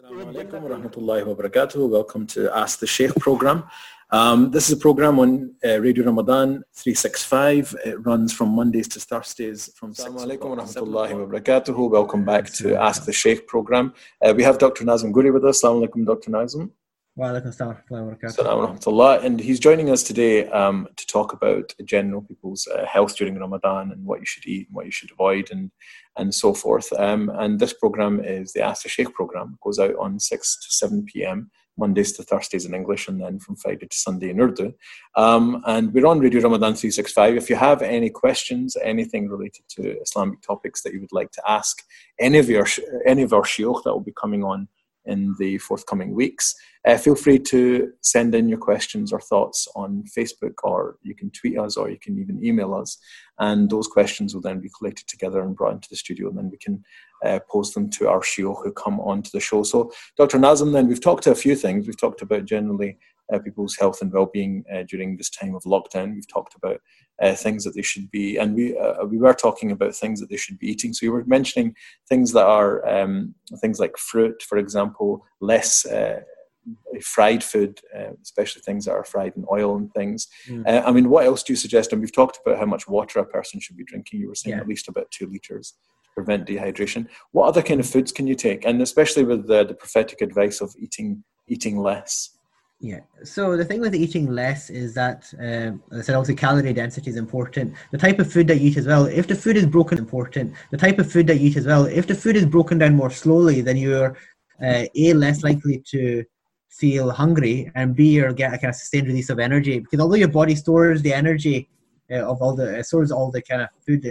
Assalamu alaikum wa rahmatullahi wa barakatuh. Welcome to Ask the Sheikh program. Um, this is a program on uh, Radio Ramadan 365. It runs from Mondays to Thursdays from Assalamu alaikum wa rahmatullahi wa barakatuh. Welcome back to Ask the Sheikh program. Uh, we have Dr. Nazim Ghouri with us. Assalamu alaikum, Dr. Nazim. Assalamu And he's joining us today um, to talk about general people's uh, health during Ramadan and what you should eat and what you should avoid and, and so forth. Um, and this program is the Ask the Sheikh program. It goes out on 6 to 7 p.m. Mondays to Thursdays in English and then from Friday to Sunday in Urdu. Um, and we're on Radio Ramadan 365. If you have any questions, anything related to Islamic topics that you would like to ask any of your any of our shuyukh that will be coming on in the forthcoming weeks. Uh, feel free to send in your questions or thoughts on Facebook, or you can tweet us, or you can even email us. And those questions will then be collected together and brought into the studio, and then we can uh, them to our show who come onto the show. So, Dr. Nazim, then we've talked to a few things. We've talked about generally uh, people's health and well-being uh, during this time of lockdown. We've talked about uh, things that they should be, and we uh, we were talking about things that they should be eating. So you were mentioning things that are um, things like fruit, for example, less. Uh, fried food, uh, especially things that are fried in oil and things. Mm. I mean, what else do you suggest? And we've talked about how much water a person should be drinking. You were saying yeah. at least about two liters to prevent dehydration. What other kind of foods can you take? And especially with the, the prophetic advice of eating eating less. Yeah. So the thing with eating less is that, um, I said, obviously calorie density is important. The type of food that you eat as well. If the food is broken, important. The type of food that you eat as well. If the food is broken down more slowly, then you're uh, a less likely to feel hungry, and b you'll get a kind of sustained release of energy. Because although your body stores the energy uh, of all the uh, stores all the kind of food.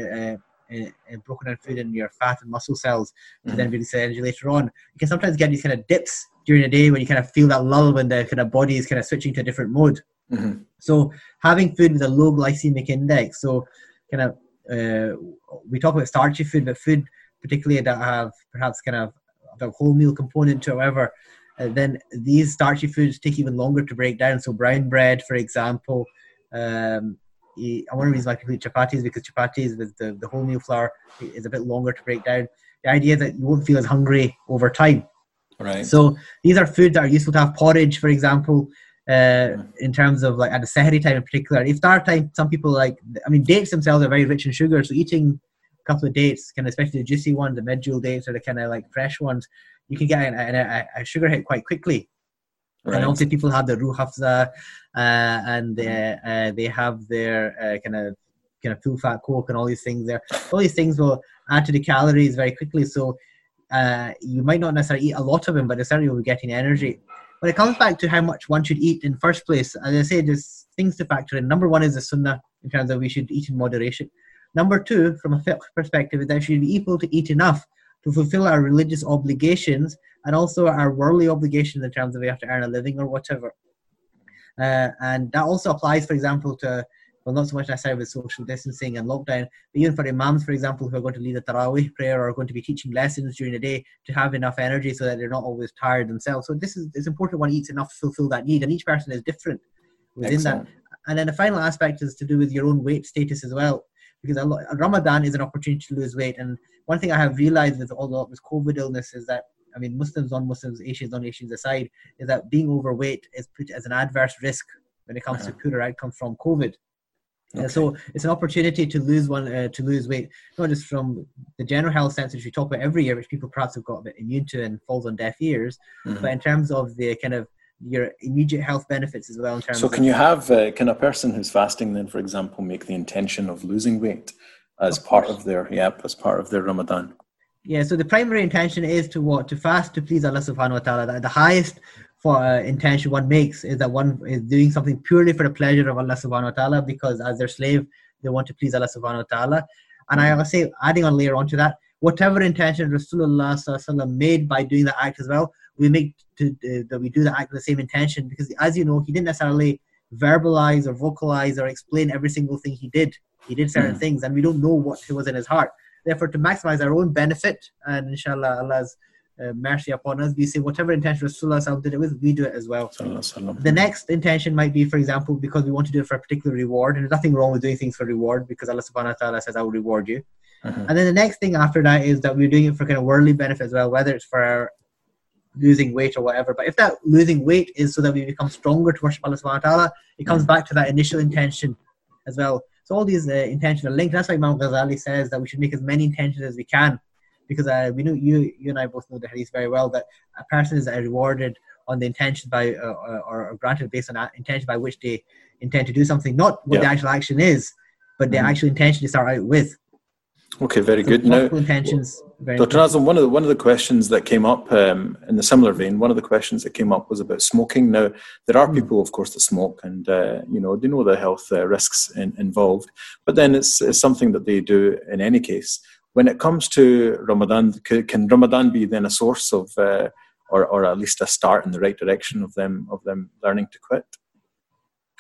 Uh, broken down food in your fat and muscle cells to mm-hmm. then release energy later on. You can sometimes get these kind of dips during the day when you kind of feel that lull when the kind of body is kind of switching to a different mode. Mm-hmm. So having food with a low glycemic index, so kind of uh, we talk about starchy food, but food particularly that have perhaps kind of the whole meal component to however, uh, then these starchy foods take even longer to break down. So brown bread, for example, um, one of the reasons why people eat chapatis because chapatis with the, the wholemeal flour is a bit longer to break down. The idea that you won't feel as hungry over time. Right. So these are foods that are useful to have porridge, for example, uh, in terms of like at the Sahari time in particular. If Iftar time, some people like, I mean, dates themselves are very rich in sugar, so eating a couple of dates, kind of especially the juicy ones, the medjool dates, or the kind of like fresh ones, you can get a, a sugar hit quite quickly. Right. And also, people have the Rooh Afza, uh, and they, uh, they have their uh, kind of kind of full fat coke and all these things there. All these things will add to the calories very quickly. So uh, you might not necessarily eat a lot of them, but certainly will be getting energy. When it comes back to how much one should eat in first place, as I say, there's things to factor in. Number one is the sunnah in terms of we should eat in moderation. Number two, from a fiqh perspective, is that we should be able to eat enough to fulfill our religious obligations and also our worldly obligations in terms of we have to earn a living or whatever. Uh, and that also applies, for example, to well, not so much necessarily with social distancing and lockdown, but even for imams, for example, who are going to lead a Taraweeh prayer or are going to be teaching lessons during the day to have enough energy so that they're not always tired themselves. So this is it's important one eats enough to fulfill that need, and each person is different within Excellent. that. And then the final aspect is to do with your own weight status as well, because Ramadan is an opportunity to lose weight. And one thing I have realized with all this COVID illness is that I mean, Muslims, non-Muslims, Asians, non-Asians aside, is that being overweight is put as an adverse risk when it comes uh-huh. to poorer outcomes from COVID. Okay. so it's an opportunity to lose one uh, to lose weight, not just from the general health sense, which we talk about every year, which people perhaps have got a bit immune to and falls on deaf ears, mm-hmm. but in terms of the kind of your immediate health benefits as well. In terms so, can you have uh, can a person who's fasting then, for example, make the intention of losing weight as of part of their yep as part of their Ramadan? Yeah. So the primary intention is to what to fast to please Allah Subhanahu wa Taala. The highest for uh, intention one makes is that one is doing something purely for the pleasure of Allah subhanahu wa ta'ala because as their slave they want to please Allah subhanahu wa ta'ala. And I will say adding on layer onto that, whatever intention Rasulullah made by doing that act as well, we make to, uh, that we do the act with the same intention because as you know, he didn't necessarily verbalize or vocalize or explain every single thing he did. He did certain mm. things and we don't know what was in his heart. Therefore, to maximize our own benefit and inshallah Allah's uh, mercy upon us. We say whatever intention Rasulullah did it with, we do it as well. The next intention might be, for example, because we want to do it for a particular reward, and there's nothing wrong with doing things for reward because Allah subhanahu wa ta'ala says, I will reward you. Uh-huh. And then the next thing after that is that we're doing it for kind of worldly benefit as well, whether it's for our losing weight or whatever. But if that losing weight is so that we become stronger to worship Allah subhanahu wa ta'ala, it comes Mm. back to that initial intention as well. So all these uh, intentions are linked. That's why Imam Ghazali says that we should make as many intentions as we can, because uh, we know you, you and I both know the hadith very well that a person is uh, rewarded on the intention by uh, or, or granted based on that intention by which they intend to do something, not what the actual action is, but the Mhm. actual intention to start out with. Okay, very good. Now, intentions. Very Dr. Nazim, one of the one of the questions that came up um, in the similar vein, one of the questions that came up was about smoking. Now, there are Mm. people, of course, that smoke, and uh, you know they know the health uh, risks in, involved. But then it's, it's something that they do in any case. When it comes to Ramadan, c- can Ramadan be then a source of, uh, or or at least a start in the right direction of them of them learning to quit?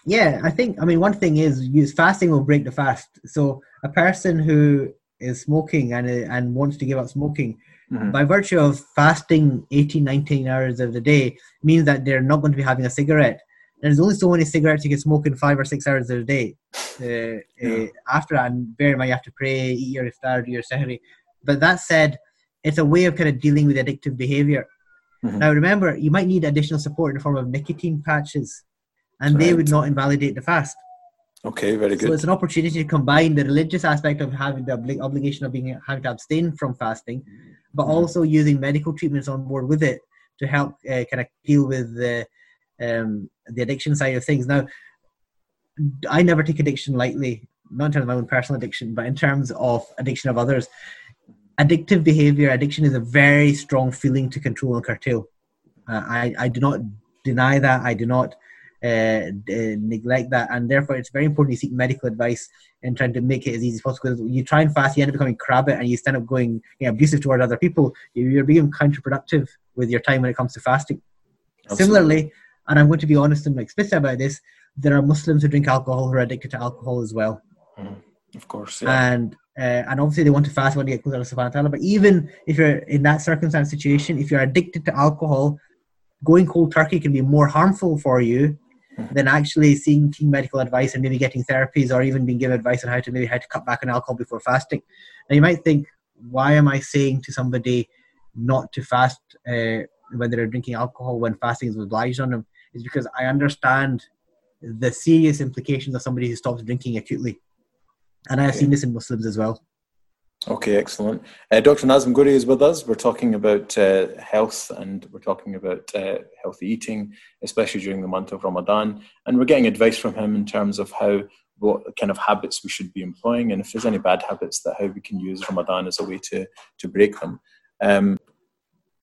Yeah, I think. I mean, one thing is, use fasting will break the fast. So a person who is smoking and uh, and wants to give up smoking, Mhm. by virtue of fasting 18, 19 hours of the day, means that they're not going to be having a cigarette. There's only so many cigarettes you can smoke in five or six hours of the day. Uh, Yeah. uh, after that, and bear in mind, you have to pray, eat your iftar, do your sahri. But that said, it's a way of kind of dealing with addictive behavior. Mhm. Now, remember, you might need additional support in the form of nicotine patches, and they would not invalidate the fast. Okay, very good. So it's an opportunity to combine the religious aspect of having the obli- obligation of being having to abstain from fasting, but Mhm. also using medical treatments on board with it to help uh, kind of deal with the um, the addiction side of things. Now, I never take addiction lightly, not in terms of my own personal addiction, but in terms of addiction of others. Addictive behavior, addiction is a very strong feeling to control and curtail. Uh, I, I do not deny that. I do not uh, d- neglect that, and therefore it's very important you seek medical advice and trying to make it as easy as possible. Because you try and fast, you end up becoming crab it, and you end up going you know, abusive toward other people. You- You're being counterproductive with your time when it comes to fasting. Absolutely. Similarly, and I'm going to be honest and explicit about this, there are Muslims who drink alcohol who are addicted to alcohol as well, Of course, yeah. and uh, and obviously they want to fast when they get closer to Subhanahu wa Ta'ala. But even if you're in that circumstance situation, if you're addicted to alcohol, going cold turkey can be more harmful for you. Than actually seeking medical advice and maybe getting therapies or even being given advice on how to maybe how to cut back on alcohol before fasting. Now you might think, why am I saying to somebody not to fast uh, when they're drinking alcohol when fasting is obliged on them? Is because I understand the serious implications of somebody who stops drinking acutely, and I have Okay. seen this in Muslims as well. Okay, excellent. Uh, Dr. Nazim Guri is with us. We're talking about uh, health and we're talking about uh, healthy eating, especially during the month of Ramadan. And we're getting advice from him in terms of how, what kind of habits we should be employing and if there's any bad habits, that how we can use Ramadan as a way to, to break them. Um,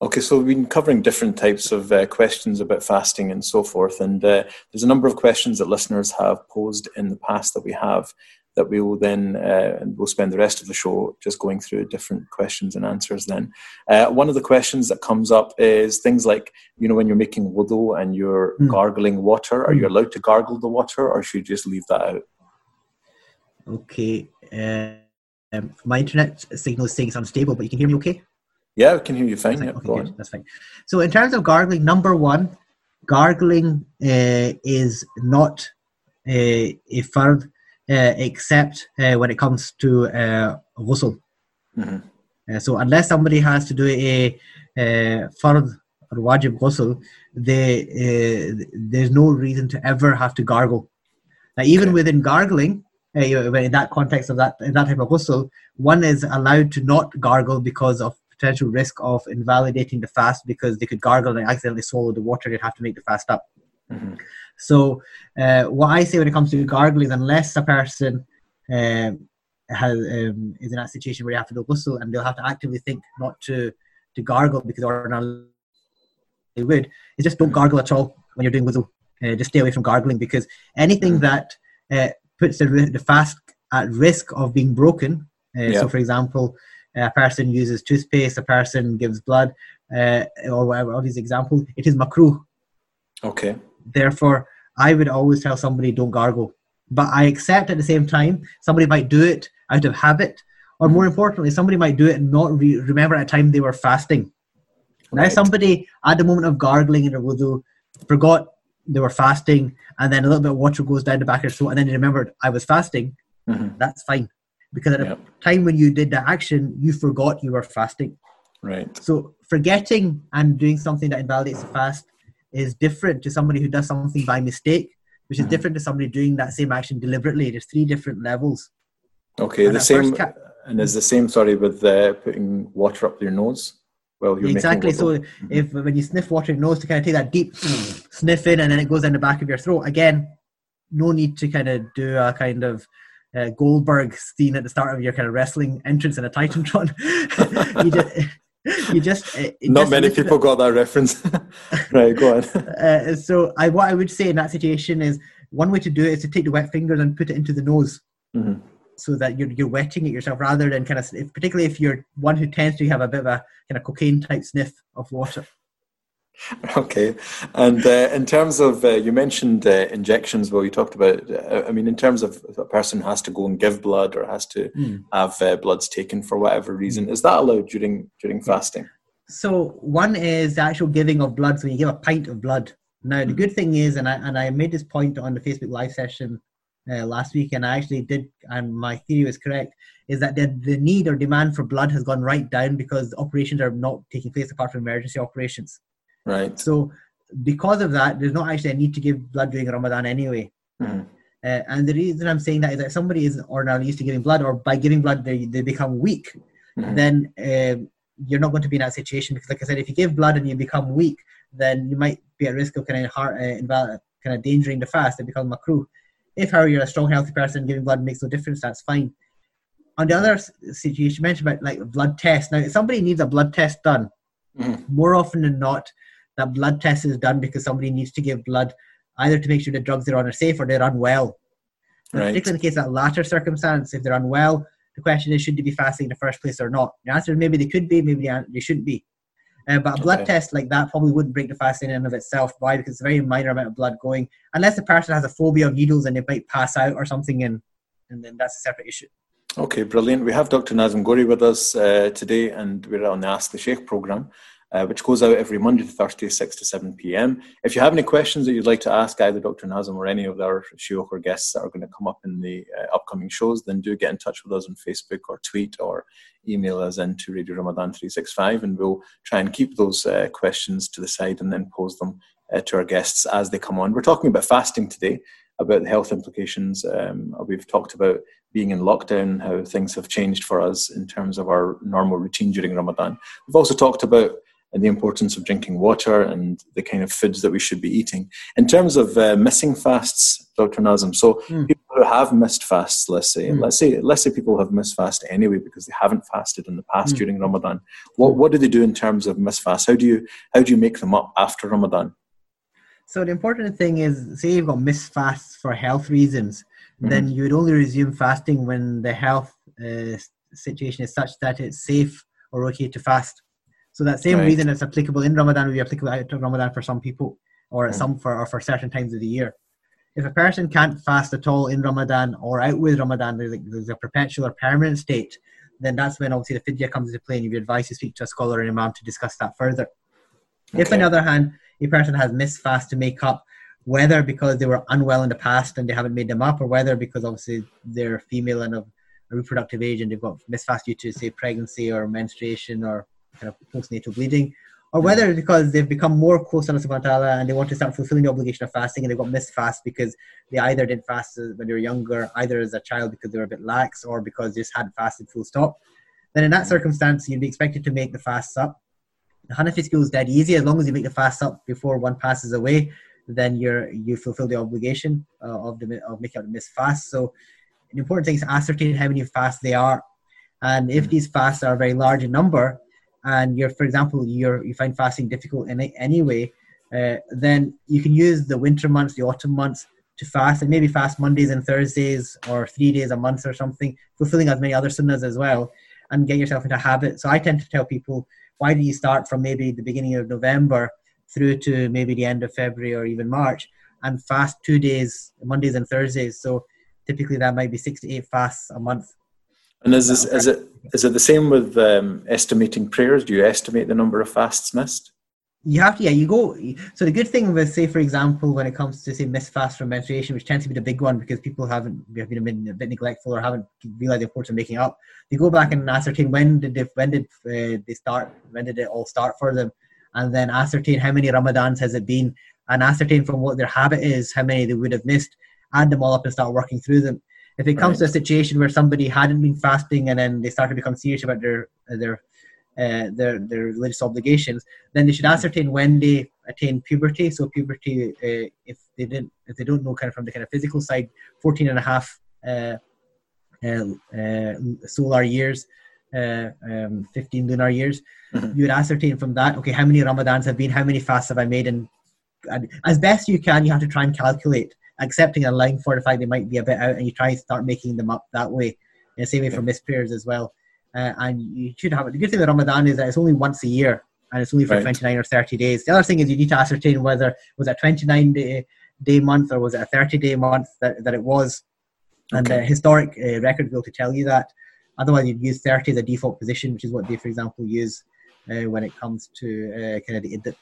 okay, so we've been covering different types of uh, questions about fasting and so forth. And uh, there's a number of questions that listeners have posed in the past that we have that we will then uh, and we'll spend the rest of the show just going through different questions and answers then uh, one of the questions that comes up is things like you know when you're making wudu and you're Mm. gargling water are you Mm. allowed to gargle the water or should you just leave that out Okay. Uh, um, my internet signal is saying it's unstable, but you can hear me okay? yeah i can hear you fine That's yeah. Okay, good. That's fine. So, in terms of gargling, number one, gargling uh, is not uh, a fard except uh, when it comes to uh, ghusl. Mhm. Uh, so, unless somebody has to do a uh, fard or wajib ghusl, they, uh, there's no reason to ever have to gargle. Now, even Okay. within gargling, uh, in that context of that in that type of ghusl, one is allowed to not gargle because of potential risk of invalidating the fast because they could gargle and accidentally swallow the water. They'd have to make the fast up. Mhm. So, uh, what I say when it comes to gargling, unless a person um, has um, is in that situation where you have to do ghusl and they'll have to actively think not to to gargle because ordinarily they would, is just don't gargle at all when you're doing wudu. Uh, just stay away from gargling because anything Mhm. that uh, puts the, the fast at risk of being broken. Uh, Yeah. So, for example, a person uses toothpaste, a person gives blood, uh, or whatever. All these examples, it is makruh. okay Therefore, I would always tell somebody don't gargle. But I accept at the same time somebody might do it out of habit, or more importantly, somebody might do it and not re- remember at a time they were fasting. Now, Right. somebody at the moment of gargling in their wudu forgot they were fasting, and then a little bit of water goes down the back of their throat, and then they remembered I was fasting. Mhm. That's fine, because at the time when you did that action, you forgot you were fasting. Right. So forgetting and doing something that invalidates the fast is different to somebody who does something by mistake, which is mm-hmm. different to somebody doing that same action deliberately. There's three different levels. Okay, and the same, ca- and is the same. Sorry, with uh, putting water up your nose. Well, exactly. So mm-hmm. if when you sniff water in your nose to kind of take that deep sniff in, and then it goes in the back of your throat again, no need to kind of do a kind of uh, Goldberg scene at the start of your kind of wrestling entrance in a Titantron. you just, you just uh, not just many people got that reference. right, go on. Uh, so, I what I would say in that situation is one way to do it is to take the wet fingers and put it into the nose. Mm-hmm. So that you're you're wetting it yourself rather than kind of, if, particularly if you're one who tends to have a bit of a kind of cocaine type sniff of water. Okay, and uh, in terms of uh, you mentioned uh, injections. Well, you talked about. Uh, I mean, in terms of a person has to go and give blood or has to mm. have uh, bloods taken for whatever reason, is that allowed during during fasting? So one is the actual giving of blood. So you give a pint of blood. Now the mm. good thing is, and I and I made this point on the Facebook live session uh, last week, and I actually did, and my theory was correct, is that the, the need or demand for blood has gone right down because operations are not taking place apart from emergency operations. Right. So because of that, there's not actually a need to give blood during Ramadan anyway. Mm-hmm. Uh, and the reason I'm saying that is that somebody is or ordinarily used to giving blood, or by giving blood they, they become weak, mm-hmm. then uh, you're not going to be in that situation because, like I said, if you give blood and you become weak, then you might be at risk of kind of heart, uh, inval- kind of endangering the fast and become makruh. If, however, you're a strong, healthy person, giving blood makes no difference. That's fine. On the other situation, you mentioned about like blood test. Now, if somebody needs a blood test done, mm-hmm. more often than not, that blood test is done because somebody needs to give blood either to make sure the drugs they're on are safe or they're unwell. Right. Particularly in the case of that latter circumstance, if they're unwell, the question is should they be fasting in the first place or not? The answer is maybe they could be, maybe they shouldn't be. Uh, but a blood okay. test like that probably wouldn't break the fast in and of itself. Why? Because it's a very minor amount of blood going, unless the person has a phobia of needles and they might pass out or something, and and then that's a separate issue. Okay, brilliant. We have Dr. Nazim Ghouri with us uh, today, and we're on the Ask the Sheikh program uh, which goes out every Monday to Thursday, 6 to 7 p.m. If you have any questions that you'd like to ask either Dr. Nazim or any of our shuyukh or guests that are going to come up in the uh, upcoming shows, then do get in touch with us on Facebook or tweet or email us into Radio Ramadan 365 and we'll try and keep those uh, questions to the side and then pose them uh, to our guests as they come on. We're talking about fasting today, about the health implications. Um, we've talked about being in lockdown, how things have changed for us in terms of our normal routine during Ramadan. We've also talked about and the importance of drinking water and the kind of foods that we should be eating. In terms of uh, missing fasts, Dr. Nazim, so mm. people who have missed fasts, let's say, mm. let's say, let's say people have missed fast anyway because they haven't fasted in the past mm. during Ramadan. What what do they do in terms of missed fast? How do you how do you make them up after Ramadan? So the important thing is, say you've got missed fasts for health reasons, mm-hmm. then you would only resume fasting when the health uh, situation is such that it's safe or okay to fast. So that same right. reason it's applicable in Ramadan will be applicable out of Ramadan for some people, or mm. some for or for certain times of the year. If a person can't fast at all in Ramadan or out with Ramadan, there's a, there's a perpetual or permanent state, then that's when obviously the fidya comes into play, and you advise to speak to a scholar and imam to discuss that further. Okay. If, on the other hand, a person has missed fast to make up, whether because they were unwell in the past and they haven't made them up, or whether because obviously they're female and of a reproductive age and they've got missed fast due to say pregnancy or menstruation or kind of postnatal bleeding, or whether because they've become more close to Allah subhanahu wa ta'ala and they want to start fulfilling the obligation of fasting and they've got missed fast because they either didn't fast when they were younger, either as a child because they were a bit lax or because they just hadn't fasted full stop. Then in that circumstance, you'd be expected to make the fasts up. The Hanafi school is dead easy. As long as you make the fast up before one passes away, then you're you fulfill the obligation uh, of the of making out the missed fast. So the important thing is to ascertain how many fasts they are, and if these fasts are very large in number, and you're, for example, you're, you find fasting difficult in any way, uh, then you can use the winter months, the autumn months to fast, and maybe fast Mondays and Thursdays or three days a month or something, fulfilling as many other sunnahs as well, and get yourself into habit. So I tend to tell people, why do you start from maybe the beginning of November through to maybe the end of February or even March, and fast two days, Mondays and Thursdays. So typically that might be six to eight fasts a month and is this, is it is it the same with um, estimating prayers? Do you estimate the number of fasts missed? you have to yeah you go so the good thing with say for example when it comes to say missed fast from menstruation which tends to be the big one because people haven't have been a bit, neglectful or haven't realized the importance of making up they go back and ascertain when did they when did uh, they start when did it all start for them and then ascertain how many ramadans has it been and ascertain from what their habit is how many they would have missed add them all up and start working through them if it comes right. to a situation where somebody hadn't been fasting and then they start to become serious about their their uh, their their religious obligations, then they should ascertain when they attain puberty. So puberty, uh, if they didn't, if they don't know kind of from the kind of physical side, 14 and a half uh, uh, uh solar years, uh, um, 15 lunar years, mm-hmm. you would ascertain from that, okay, how many Ramadans have been, how many fasts have I made, and, and as best you can, you have to try and calculate, accepting and allowing for the fact they might be a bit out, and you try and start making them up that way. And same way for missed as well. Uh, and you should have it. The good thing with Ramadan is that it's only once a year and it's only for right. 29 or 30 days. The other thing is you need to ascertain whether was it 29 day, day month or was it a 30 day month that, that it was. And okay. the historic uh, record will to tell you that. Otherwise, you'd use 30 as a default position, which is what they, for example, use uh, when it comes to uh, kind of the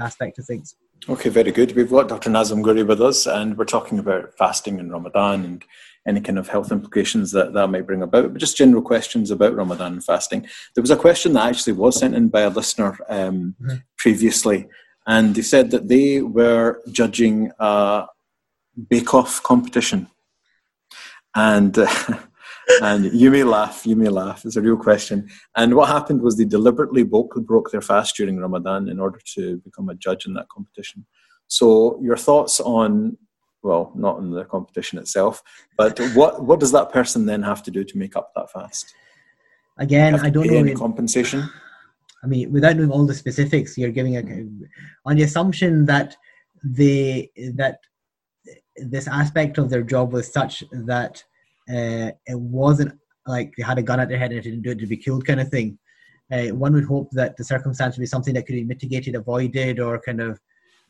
aspect of things. Okay, very good. We've got Dr. Nazim Ghouri with us, and we're talking about fasting and Ramadan and any kind of health implications that that might bring about, but just general questions about Ramadan and fasting. There was a question that actually was sent in by a listener um, mm-hmm. previously, and they said that they were judging a bake-off competition, and. Uh, and you may laugh, you may laugh. It's a real question. And what happened was they deliberately broke, broke their fast during Ramadan in order to become a judge in that competition. So, your thoughts on well, not on the competition itself, but what what does that person then have to do to make up that fast? Again, I don't know any compensation. I mean, without knowing all the specifics, you're giving a on the assumption that they that this aspect of their job was such that uh, it wasn't like they had a gun at their head and they didn't do it to be killed kind of thing. Uh, one would hope that the circumstance would be something that could be mitigated, avoided, or kind of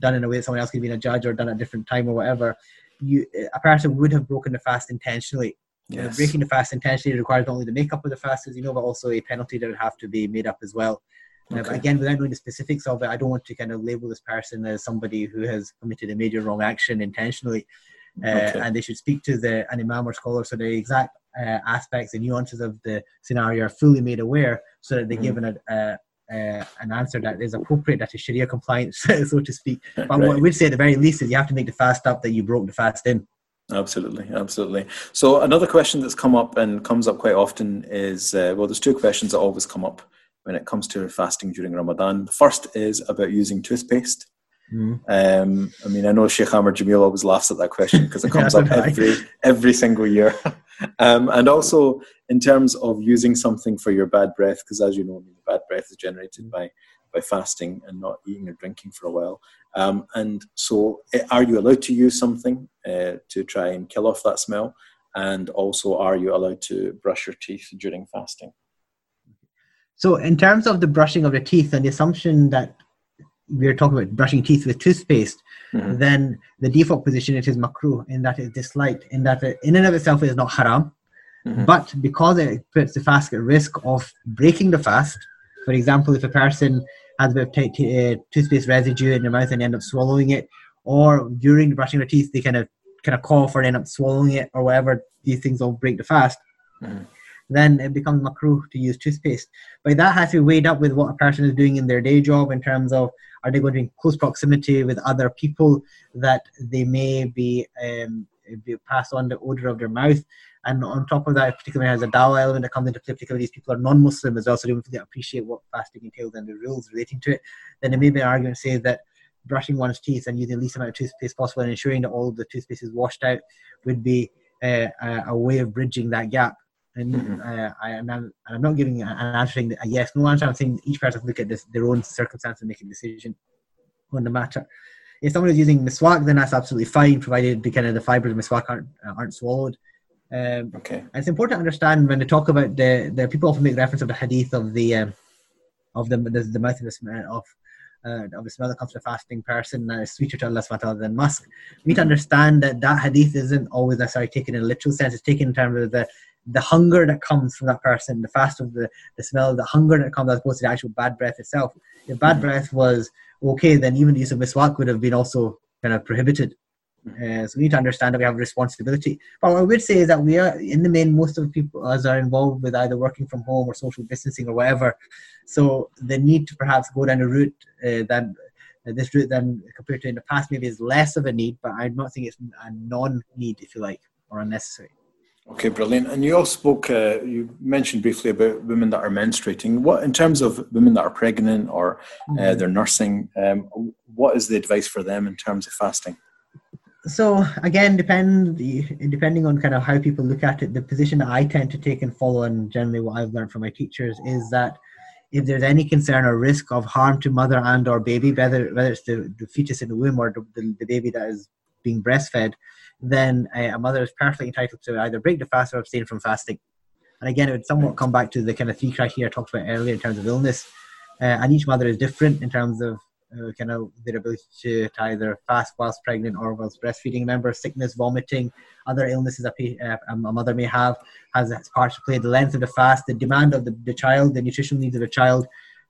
done in a way that someone else could have been a judge or done at a different time or whatever. You, a person would have broken the fast intentionally. Yes. breaking the fast intentionally requires not only the makeup of the fast, as you know, but also a penalty that would have to be made up as well. Okay. Uh, again, without knowing the specifics of it, I don't want to kind of label this person as somebody who has committed a major wrong action intentionally. Uh, okay. And they should speak to the an imam or scholar so the exact uh, aspects and nuances of the scenario are fully made aware, so that they're mm. given a, a, uh, an answer that is appropriate, that is Sharia compliant, so to speak. But right. what we'd say at the very least is you have to make the fast up that you broke the fast in. Absolutely, absolutely. So another question that's come up and comes up quite often is uh, well, there's two questions that always come up when it comes to fasting during Ramadan. The first is about using toothpaste. Mm. Um, I mean, I know Sheikh Amr Jamil always laughs at that question because it comes yeah, up every every single year. um, and also in terms of using something for your bad breath, because as you know, bad breath is generated by by fasting and not eating or drinking for a while. Um, and so, eh, are you allowed to use something uh, to try and kill off that smell? And also, are you allowed to brush your teeth during fasting? So, in terms of the brushing of the teeth, and the assumption that we're talking about brushing teeth with toothpaste, mm-hmm. then the default position it is makruh in that it's disliked, in that it, in and of itself is not haram, mm-hmm. but because it puts the fast at risk of breaking the fast. For example, if a person has a bit of t- t- uh, toothpaste residue in their mouth and end up swallowing it, or during the brushing their teeth they kind of kind of cough or end up swallowing it or whatever, these things all break the fast. Mm-hmm then it becomes makruh to use toothpaste. But that has to be weighed up with what a person is doing in their day job in terms of are they going to be in close proximity with other people that they may be, um, be passed on the odor of their mouth. And on top of that, particularly has a dawah element that comes into play, particularly these people are non-Muslim as well, so they don't really appreciate what fasting entails and the rules relating to it. Then there may be an argument to say that brushing one's teeth and using the least amount of toothpaste possible and ensuring that all the toothpaste is washed out would be uh, a, a way of bridging that gap. And mm-hmm. uh, I, am not, I'm not giving an answering a yes, no answer. I'm saying each person look at this, their own circumstance and make a decision on the matter. If someone is using miswak, then that's absolutely fine, provided the kind of the fibers of miswak aren't, aren't swallowed. Um, okay. it's important to understand when they talk about the, the people often make reference of the hadith of the um, of the, the, the mouth of the smell of uh, of the smell that comes to a fasting person that is sweeter to Allah subhanahu than musk. We need to understand that that hadith isn't always necessarily taken in a literal sense. It's taken in terms of the the hunger that comes from that person, the fast of the, the smell, the hunger that comes as opposed to the actual bad breath itself. If bad mm-hmm. breath was okay, then even the use of miswak would have been also kind of prohibited. Uh, so we need to understand that we have a responsibility. But what I would say is that we are, in the main, most of the people us are involved with either working from home or social distancing or whatever. So the need to perhaps go down a route uh, that uh, this route than compared to in the past maybe is less of a need, but I'm not saying it's a non-need, if you like, or unnecessary. Okay, brilliant. And you also spoke, uh, you mentioned briefly about women that are menstruating. What, in terms of women that are pregnant or uh, mm-hmm. they're nursing, um, what is the advice for them in terms of fasting? So again, depend depending on kind of how people look at it. The position that I tend to take and follow, and generally what I've learned from my teachers, is that if there's any concern or risk of harm to mother and or baby, whether whether it's the, the fetus in the womb or the, the, the baby that is being breastfed, then a, a, mother is perfectly entitled to either break the fast or abstain from fasting. And again, it would somewhat come back to the kind of three criteria I talked about earlier in terms of illness. Uh, and each mother is different in terms of uh, kind of their ability to, to, either fast whilst pregnant or whilst breastfeeding. Remember, sickness, vomiting, other illnesses a, uh, a mother may have has, has part to play. The length of the fast, the demand of the, the child, the nutritional needs of the child,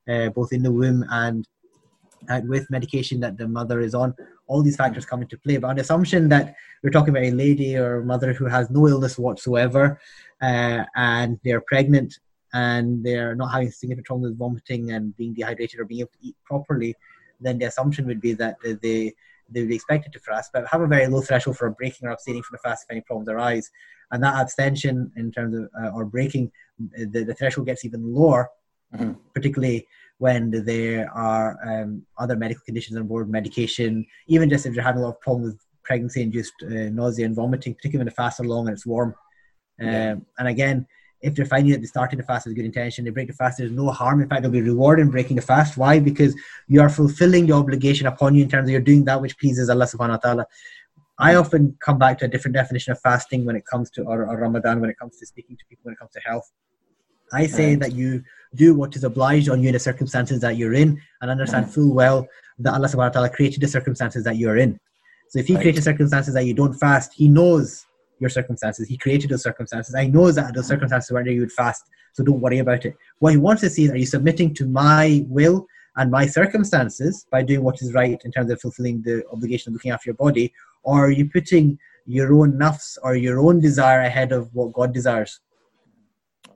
uh, both in the womb and uh, with medication that the mother is on all these factors come into play. But on the assumption that we're talking about a lady or mother who has no illness whatsoever uh, and they're pregnant and they're not having significant problems with vomiting and being dehydrated or being able to eat properly, then the assumption would be that they they would be expected to fast, but have a very low threshold for breaking or abstaining from the fast if any problems arise. And that abstention, in terms of uh, or breaking, the, the threshold gets even lower, mm-hmm. particularly when there are um, other medical conditions on board, medication, even just if you're having a lot of problems with pregnancy induced uh, nausea and vomiting, particularly when the fast are long and it's warm. Yeah. Um, and again, if they're finding that they started the fast with good intention, they break the fast, there's no harm. In fact, they'll be rewarded in breaking the fast. Why? Because you are fulfilling the obligation upon you in terms of you're doing that which pleases Allah subhanahu wa ta'ala. I often come back to a different definition of fasting when it comes to, or, or Ramadan, when it comes to speaking to people, when it comes to health. I say right. that you do what is obliged on you in the circumstances that you're in and understand mm-hmm. full well that Allah subhanahu wa ta'ala created the circumstances that you're in. So if he right. created circumstances that you don't fast, he knows your circumstances. He created those circumstances. I know that those circumstances where you would fast. So don't worry about it. What he wants to see is are you submitting to my will and my circumstances by doing what is right in terms of fulfilling the obligation of looking after your body, or are you putting your own nafs or your own desire ahead of what God desires?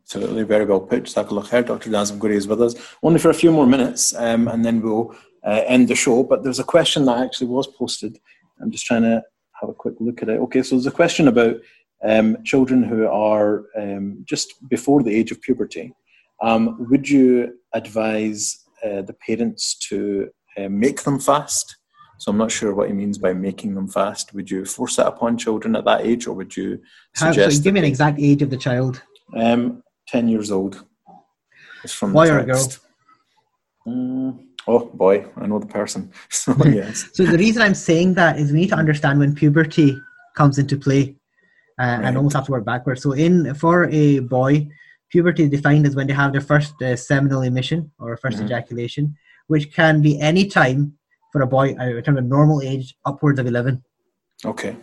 Absolutely, very well put. Jazakallah khair. Dr. Nazim Ghouri is with us only for a few more minutes um, and then we'll uh, end the show. But there's a question that actually was posted. I'm just trying to have a quick look at it. Okay, so there's a question about um, children who are um, just before the age of puberty. Um, would you advise uh, the parents to uh, make them fast? So I'm not sure what he means by making them fast. Would you force it upon children at that age, or would you suggest? give me an exact age of the child. Um, 10 years old. It's from boy or girl? Mm, oh, boy, I know the person. so, yes. so the reason I'm saying that is we need to understand when puberty comes into play uh, right. and almost have to work backwards. So, in for a boy, puberty is defined as when they have their first uh, seminal emission or 1st mm-hmm. ejaculation, which can be any time for a boy, uh, in terms of normal age, upwards of 11. Okay.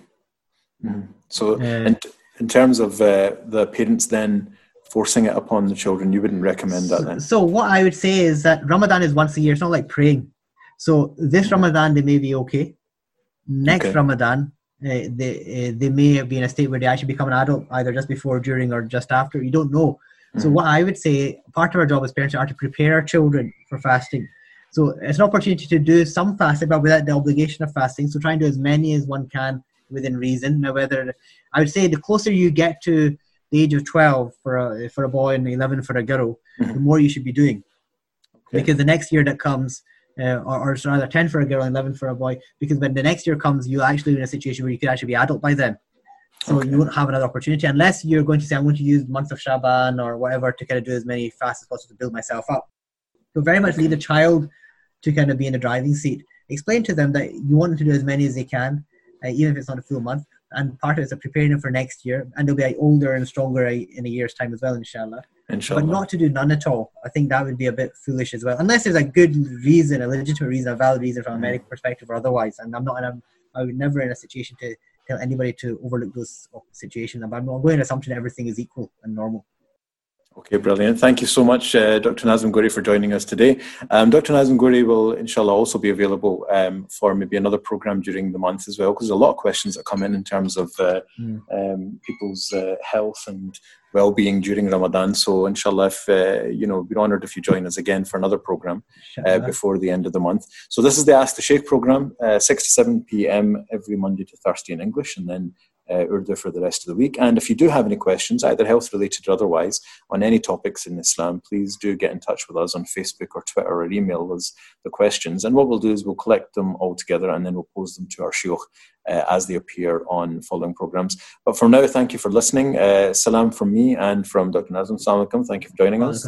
Mm. So, uh, in, in terms of uh, the parents then forcing it upon the children. You wouldn't recommend that then? So, what I would say is that Ramadan is once a year. It's not like praying. So this mm-hmm. Ramadan they may be okay. Next okay. Ramadan uh, they uh, they may be in a state where they actually become an adult either just before, during, or just after. You don't know. So mm. what I would say, part of our job as parents are to prepare our children for fasting. So it's an opportunity to do some fasting, but without the obligation of fasting. So try and do as many as one can within reason. Now, whether I would say the closer you get to the age of 12 for a, for a boy and 11 for a girl, mm-hmm. the more you should be doing. Okay. Because the next year that comes, uh, or, or rather 10 for a girl and 11 for a boy, because when the next year comes, you'll actually be in a situation where you could actually be adult by then. So okay. you won't have another opportunity unless you're going to say, I'm going to use months of Shaban or whatever to kind of do as many fast as possible to build myself up. So very much leave the child to kind of be in the driving seat. Explain to them that you want them to do as many as they can, uh, even if it's not a full month and part of it is preparing them for next year, and they'll be older and stronger in a year's time as well, inshallah. Inshallah. But not to do none at all. I think that would be a bit foolish as well, unless there's a good reason, a legitimate reason, a valid reason from a mm. medical perspective or otherwise. And I'm not, and I'm, I would never in a situation to tell anybody to overlook those situations. But I'm going to assumption everything is equal and normal. Okay, brilliant. Thank you so much, uh, Dr. Nazim Ghouri, for joining us today. Um, Dr. Nazim Ghouri will, inshallah, also be available um, for maybe another program during the month as well, because there's a lot of questions that come in in terms of uh, mm. um, people's uh, health and well-being during Ramadan. So, inshallah, if uh, you know, we're honoured if you join us again for another program uh, before the end of the month. So, this is the Ask the Sheikh program, uh, six to seven p.m. every Monday to Thursday in English, and then uh, Urdu for the rest of the week. And if you do have any questions, either health related or otherwise, on any topics in Islam, please do get in touch with us on Facebook or Twitter or email us the questions. And what we'll do is we'll collect them all together and then we'll pose them to our shuyukh uh, as they appear on following programs. But for now, thank you for listening. Uh, salam from me and from Dr. Nazim. Salam alaikum. Thank you for joining us.